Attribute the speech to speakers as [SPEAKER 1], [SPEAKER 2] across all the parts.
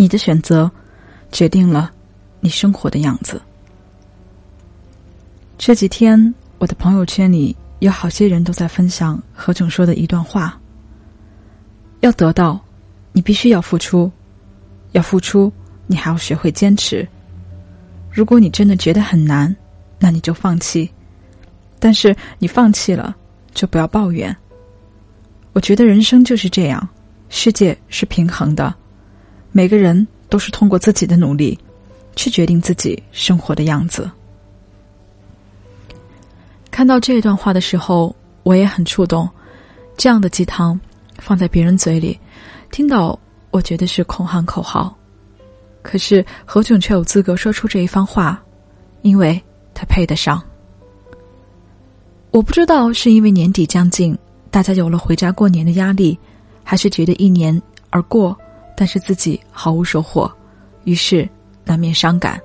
[SPEAKER 1] 你的选择决定了你生活的样子。这几天，我的朋友圈里有好些人都在分享何炅说的一段话：要得到，你必须要付出；要付出，你还要学会坚持。如果你真的觉得很难，那你就放弃。但是你放弃了，就不要抱怨。我觉得人生就是这样，世界是平衡的。每个人都是通过自己的努力，去决定自己生活的样子。看到这段话的时候，我也很触动。这样的鸡汤放在别人嘴里，听到我觉得是空喊口号。可是何炅却有资格说出这一番话，因为他配得上。我不知道是因为年底将近，大家有了回家过年的压力，还是觉得一年而过。但是自己毫无收获，于是难免伤感。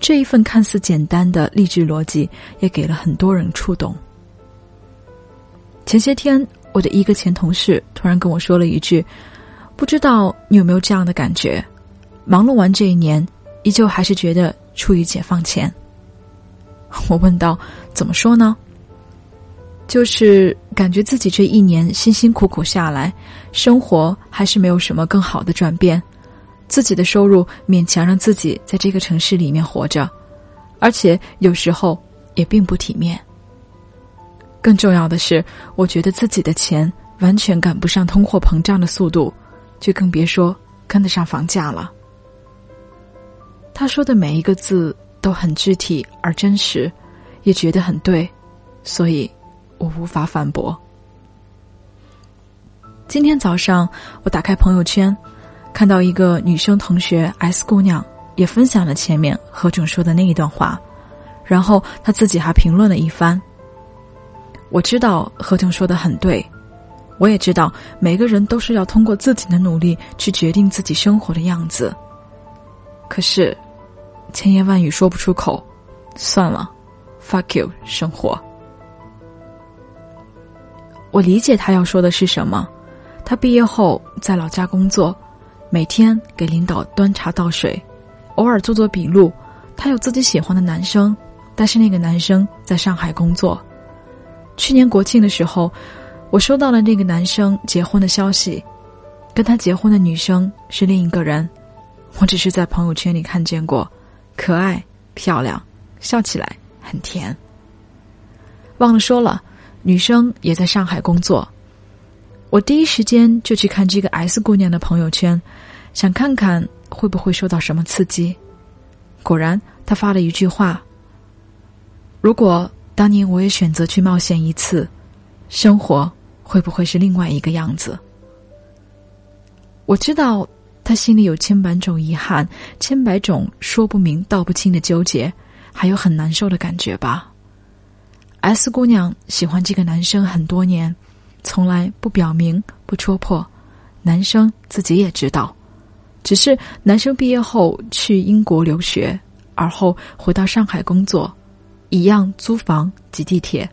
[SPEAKER 1] 这一份看似简单的励志逻辑，也给了很多人触动。前些天，我的一个前同事突然跟我说了一句：“不知道你有没有这样的感觉？忙碌完这一年，依旧还是觉得处于解放前。”我问道：“怎么说呢？”就是感觉自己这一年辛辛苦苦下来，生活还是没有什么更好的转变，自己的收入勉强让自己在这个城市里面活着，而且有时候也并不体面。更重要的是，我觉得自己的钱完全赶不上通货膨胀的速度，就更别说跟得上房价了。他说的每一个字都很具体而真实，也觉得很对，所以。我无法反驳。今天早上，我打开朋友圈，看到一个女生同学 S 姑娘也分享了前面何炅说的那一段话，然后她自己还评论了一番。我知道何炅说的很对，我也知道每个人都是要通过自己的努力去决定自己生活的样子。可是，千言万语说不出口，算了，fuck you，生活。我理解他要说的是什么。他毕业后在老家工作，每天给领导端茶倒水，偶尔做做笔录。他有自己喜欢的男生，但是那个男生在上海工作。去年国庆的时候，我收到了那个男生结婚的消息，跟他结婚的女生是另一个人。我只是在朋友圈里看见过，可爱漂亮，笑起来很甜。忘了说了。女生也在上海工作，我第一时间就去看这个 S 姑娘的朋友圈，想看看会不会受到什么刺激。果然，她发了一句话：“如果当年我也选择去冒险一次，生活会不会是另外一个样子？”我知道她心里有千百种遗憾，千百种说不明道不清的纠结，还有很难受的感觉吧。S 姑娘喜欢这个男生很多年，从来不表明不戳破，男生自己也知道，只是男生毕业后去英国留学，而后回到上海工作，一样租房挤地铁。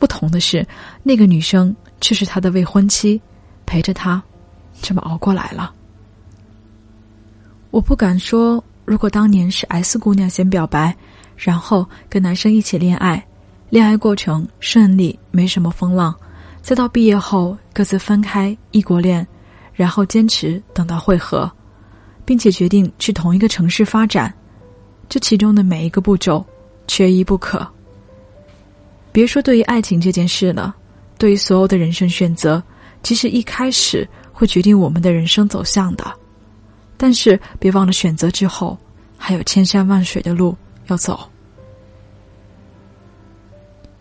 [SPEAKER 1] 不同的是，那个女生却是他的未婚妻，陪着他这么熬过来了。我不敢说，如果当年是 S 姑娘先表白，然后跟男生一起恋爱。恋爱过程顺利，没什么风浪，再到毕业后各自分开，异国恋，然后坚持等到会合，并且决定去同一个城市发展，这其中的每一个步骤缺一不可。别说对于爱情这件事了，对于所有的人生选择，其实一开始会决定我们的人生走向的，但是别忘了选择之后还有千山万水的路要走。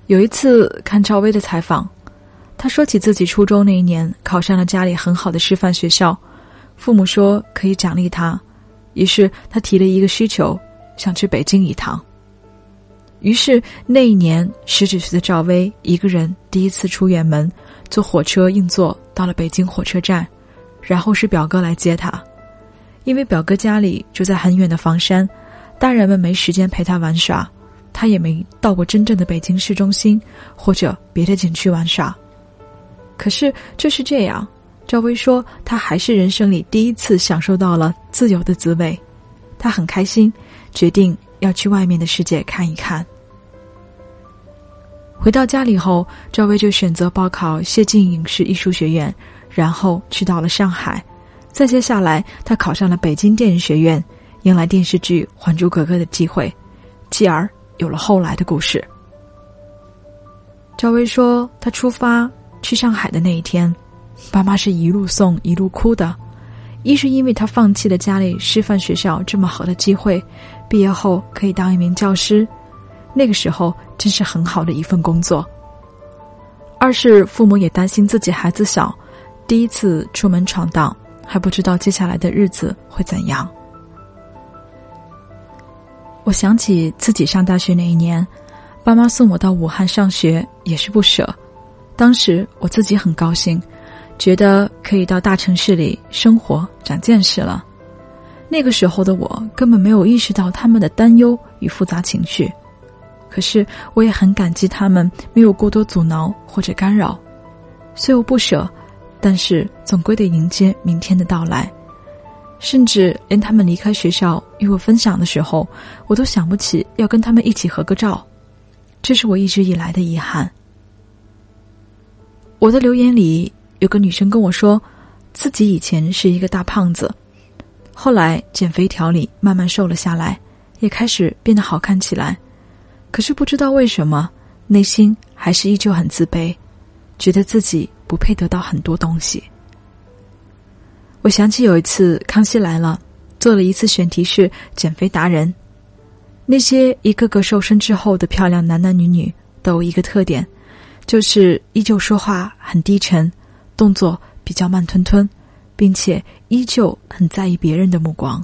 [SPEAKER 1] 有一次看赵薇的采访，他说起自己初中那一年考上了家里很好的师范学校，父母说可以奖励他，于是他提了一个需求，想去北京一趟。于是那一年十几岁的赵薇一个人第一次出远门，坐火车硬座到了北京火车站，然后是表哥来接她，因为表哥家里住在很远的房山，大人们没时间陪他玩耍。他也没到过真正的北京市中心或者别的景区玩耍，可是就是这样，赵薇说，她还是人生里第一次享受到了自由的滋味，她很开心，决定要去外面的世界看一看。回到家里后，赵薇就选择报考谢晋影视艺术学院，然后去到了上海，再接下来，她考上了北京电影学院，迎来电视剧《还珠格格》的机会，继而有了后来的故事。赵薇说：“她出发去上海的那一天。”爸妈是一路送一路哭的，一是因为他放弃了家里师范学校这么好的机会，毕业后可以当一名教师，那个时候真是很好的一份工作；二是父母也担心自己孩子小，第一次出门闯荡，还不知道接下来的日子会怎样。我想起自己上大学那一年，爸妈送我到武汉上学也是不舍，当时我自己很高兴。觉得可以到大城市里生活、长见识了。那个时候的我根本没有意识到他们的担忧与复杂情绪，可是我也很感激他们没有过多阻挠或者干扰。虽有不舍，但是总归得迎接明天的到来。甚至连他们离开学校与我分享的时候，我都想不起要跟他们一起合个照。这是我一直以来的遗憾。我的留言里。有个女生跟我说，自己以前是一个大胖子，后来减肥调理，慢慢瘦了下来，也开始变得好看起来。可是不知道为什么，内心还是依旧很自卑，觉得自己不配得到很多东西。我想起有一次《康熙来了》，做了一次选题是减肥达人，那些一个个瘦身之后的漂亮男男女女都有一个特点，就是依旧说话很低沉。动作比较慢吞吞，并且依旧很在意别人的目光。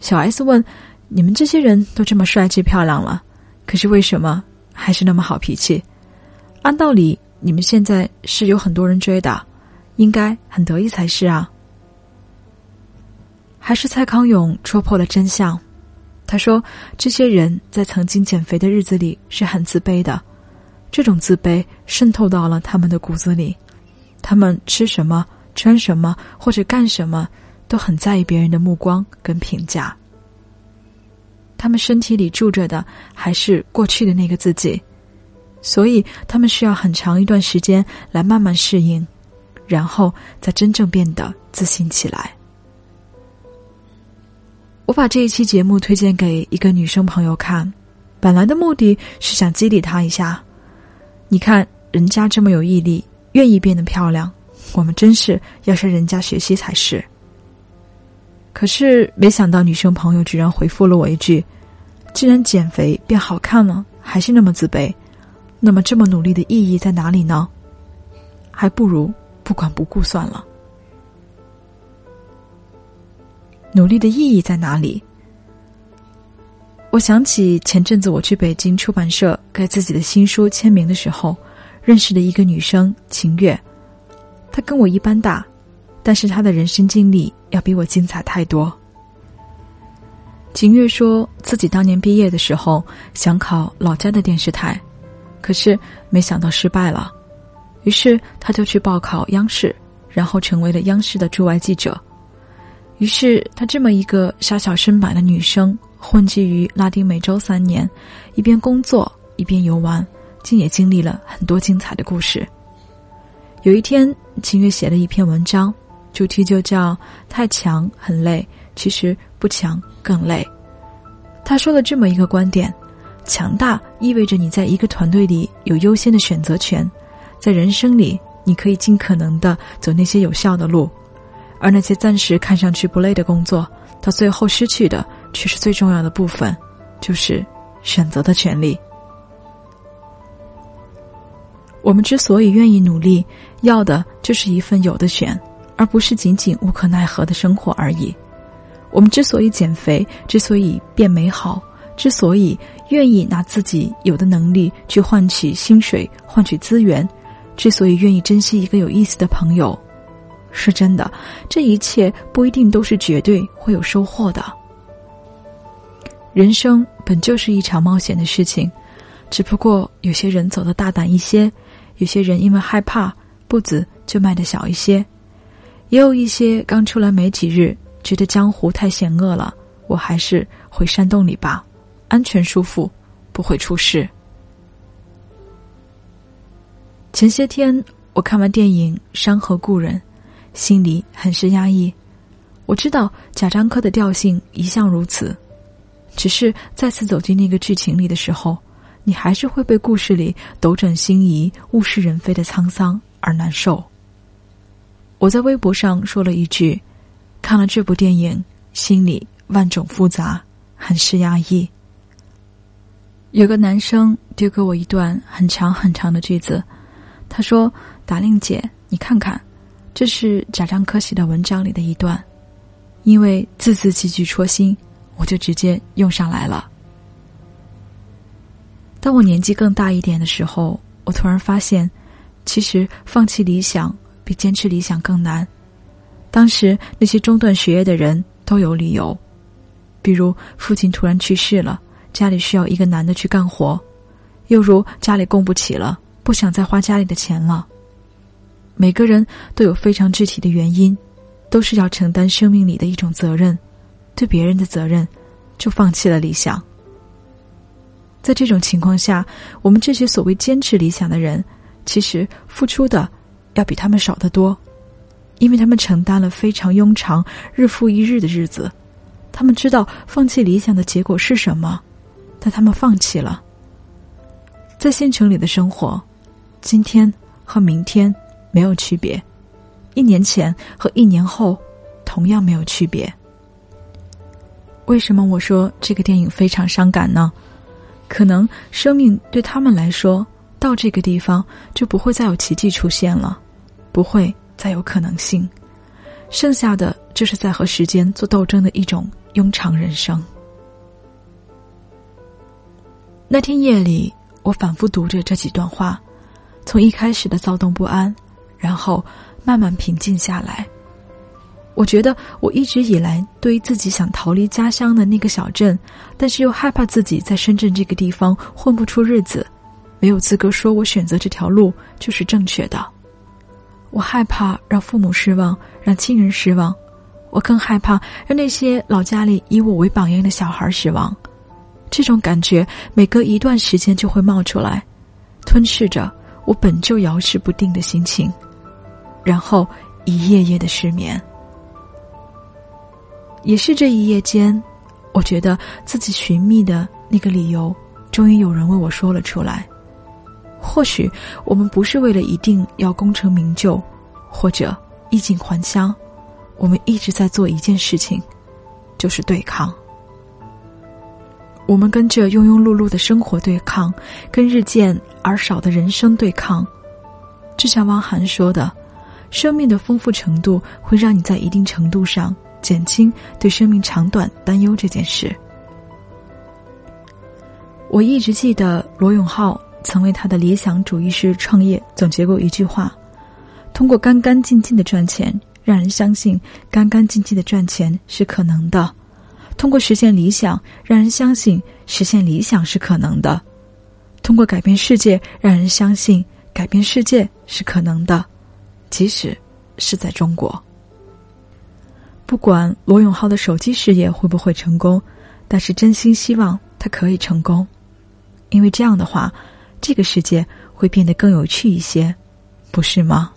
[SPEAKER 1] 小 S 问：“你们这些人都这么帅气漂亮了，可是为什么还是那么好脾气？按道理你们现在是有很多人追的，应该很得意才是啊。”还是蔡康永戳破了真相。他说：“这些人在曾经减肥的日子里是很自卑的，这种自卑渗透到了他们的骨子里。”他们吃什么、穿什么或者干什么，都很在意别人的目光跟评价。他们身体里住着的还是过去的那个自己，所以他们需要很长一段时间来慢慢适应，然后再真正变得自信起来。我把这一期节目推荐给一个女生朋友看，本来的目的是想激励她一下。你看人家这么有毅力。愿意变得漂亮，我们真是要向人家学习才是。可是没想到女生朋友居然回复了我一句：“既然减肥变好看了，还是那么自卑，那么这么努力的意义在哪里呢？还不如不管不顾算了。努力的意义在哪里？”我想起前阵子我去北京出版社给自己的新书签名的时候。认识的一个女生秦月，她跟我一般大，但是她的人生经历要比我精彩太多。秦月说自己当年毕业的时候想考老家的电视台，可是没想到失败了，于是他就去报考央视，然后成为了央视的驻外记者。于是她这么一个小小身板的女生，混迹于拉丁美洲三年，一边工作一边游玩。竟也经历了很多精彩的故事。有一天，秦月写了一篇文章，主题就叫“太强很累，其实不强更累”。他说了这么一个观点：强大意味着你在一个团队里有优先的选择权，在人生里你可以尽可能的走那些有效的路，而那些暂时看上去不累的工作，到最后失去的却是最重要的部分，就是选择的权利。我们之所以愿意努力，要的就是一份有的选，而不是仅仅无可奈何的生活而已。我们之所以减肥，之所以变美好，之所以愿意拿自己有的能力去换取薪水、换取资源，之所以愿意珍惜一个有意思的朋友，是真的。这一切不一定都是绝对会有收获的。人生本就是一场冒险的事情，只不过有些人走得大胆一些。有些人因为害怕，步子就迈得小一些，也有一些刚出来没几日，觉得江湖太险恶了，我还是回山洞里吧，安全舒服，不会出事。前些天我看完电影《山河故人》，心里很是压抑。我知道贾樟柯的调性一向如此，只是再次走进那个剧情里的时候，你还是会被故事里斗转星移、物是人非的沧桑而难受。我在微博上说了一句：“看了这部电影，心里万种复杂，很是压抑。”有个男生丢给我一段很长很长的句子，他说：“达令姐，你看看，这是贾樟柯写的文章里的一段。”因为字字句句戳心，我就直接用上来了。当我年纪更大一点的时候，我突然发现，其实放弃理想比坚持理想更难。当时那些中断学业的人都有理由，比如父亲突然去世了，家里需要一个男的去干活；又如家里供不起了，不想再花家里的钱了。每个人都有非常具体的原因。都是要承担生命里的一种责任，对别人的责任，就放弃了理想。在这种情况下，我们这些所谓坚持理想的人，其实付出的要比他们少得多，因为他们承担了非常庸长、日复一日的日子，他们知道放弃理想的结果是什么，但他们放弃了。在县城里的生活，今天和明天没有区别。一年前和一年后，同样没有区别。为什么我说这个电影非常伤感呢？可能生命对他们来说，到这个地方就不会再有奇迹出现了，不会再有可能性，剩下的就是在和时间做斗争的一种庸长人生。那天夜里，我反复读着这几段话，从一开始的躁动不安，然后。慢慢平静下来。我觉得我一直以来对于自己想逃离家乡的那个小镇，但是又害怕自己在深圳这个地方混不出日子，没有资格说我选择这条路就是正确的。我害怕让父母失望，让亲人失望，我更害怕让那些老家里以我为榜样的小孩失望。这种感觉每隔一段时间就会冒出来，吞噬着我本就摇曳不定的心情。然后一夜夜的失眠，也是这一夜间，我觉得自己寻觅的那个理由，终于有人为我说了出来。或许我们不是为了一定要功成名就，或者衣锦还乡，我们一直在做一件事情，就是对抗。我们跟着庸庸碌碌的生活对抗，跟日渐而少的人生对抗。就像汪涵说的。生命的丰富程度会让你在一定程度上减轻对生命长短担忧这件事。我一直记得罗永浩曾为他的理想主义式创业总结过一句话：通过干干净净的赚钱，让人相信干干净净的赚钱是可能的；通过实现理想，让人相信实现理想是可能的；通过改变世界，让人相信改变世界是可能的。即使是在中国，不管罗永浩的手机事业会不会成功，但是真心希望他可以成功，因为这样的话，这个世界会变得更有趣一些，不是吗？